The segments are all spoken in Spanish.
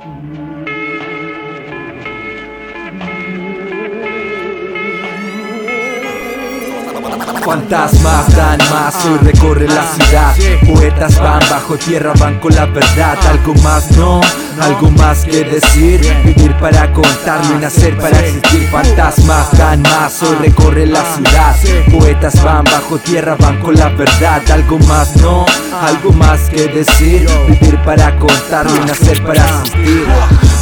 Mm-hmm. Fantasmas dan más, hoy recorre la ciudad. Poetas van bajo tierra, van con la verdad. Algo más no, algo más que decir. Vivir para contarlo y nacer para existir. Fantasmas dan más, hoy recorre la ciudad. Poetas van bajo tierra, van con la verdad. Algo más no, algo más que decir. Vivir para contarlo y nacer para existir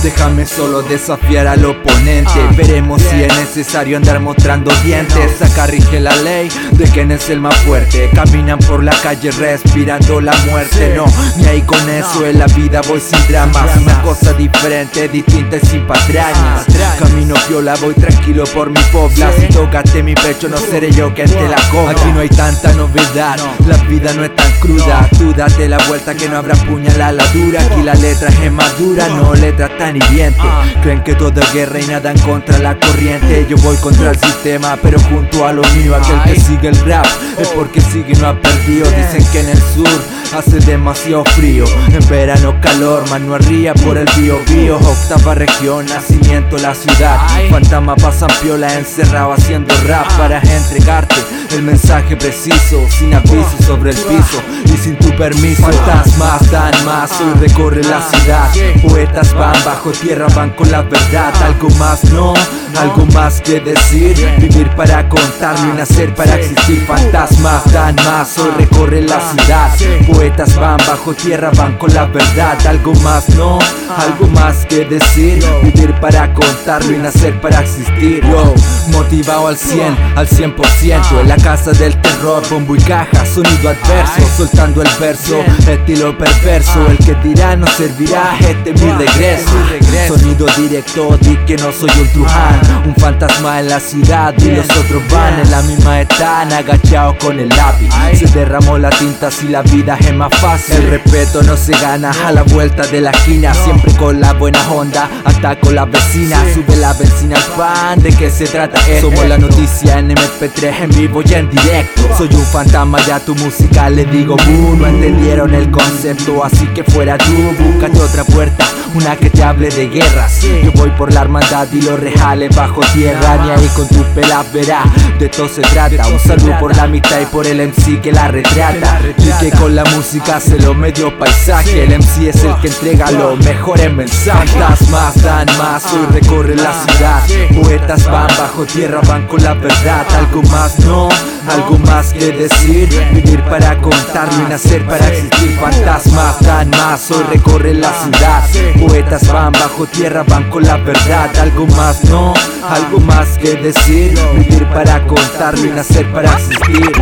Déjame solo desafiar al oponente. Veremos si es necesario andar mostrando dientes. Acá rige la ley de quién es el más fuerte. Caminan por la calle respirando la muerte. No, ni ahí con eso en la vida voy sin dramas Una cosa diferente, distinta y sin patrañas. Camino viola, voy tranquilo por mi pobla. Si tocaste mi pecho no seré yo quien te la coja Aquí no hay tanta novedad, la vida no es tan cruda. Tú date la vuelta que no habrá puñalada dura. Aquí la letra es madura, no letra tan hiriente Creen que todo es guerra y nadan contra la corriente. Yo voy contra el sistema, pero junto a lo mío Aquel que sigue el rap es porque sigue y no ha perdido. Dicen que en el sur hace demasiado frío En verano calor, mano arriba por el bio bio Octava región, nacimiento la ciudad. Fantasma pasan piola encerrado haciendo rap Para entregarte el mensaje preciso Sin aviso sobre el piso y sin tu permiso. Fantasmas dan más, hoy recorre la ciudad. Poetas van bajo tierra, van con la verdad. Algo más no, algo más que decir. Vivir para contarlo y nacer para existir. Fantasmas dan más, hoy recorre la ciudad Poetas van bajo tierra, van con la verdad. Algo más no, algo más que decir. Vivir para contarlo y nacer para existir. Yo, motivado al 100, al 100% En la casa del terror, bombo y caja, sonido adverso. Soltando el verso, estilo perverso. El que dirá no servirá, este es mi regreso. Sonido directo, di que no soy un truján. Un fantasma en la ciudad y los otros van. En la misma están agachados con el lápiz. Se derramó la tinta si la vida es más fácil. El respeto no se gana a la vuelta de la esquina. Siempre con la buena onda, hasta con la vecina Sube la benzina al pan, ¿de qué se trata esto? Somos la noticia en MP3 en vivo y en directo. Soy un fantasma, ya tu música le digo boo No entendieron el concepto, así que fuera tú. Búscate otra puerta, una que te hable de guerras Yo voy por la hermandad y los rejales bajo tierra. Ni ahí con tus pelas verás, de todo se trata. Un saludo por la mitad y por el MC que la retrata. Y que con la música se lo medio paisaje. El MC es el que entrega los mejores mensajes Fantasmas dan más, hoy recorre la ciudad. Poetas van bajo tierra, van con la verdad. Algo más no, algo más que decir. Vivir para contarlo y nacer para existir. Fantasmas dan más, hoy recorre la ciudad. Poetas van bajo tierra, van con la verdad. Algo más no, algo más que decir. Vivir para contarlo y nacer para existir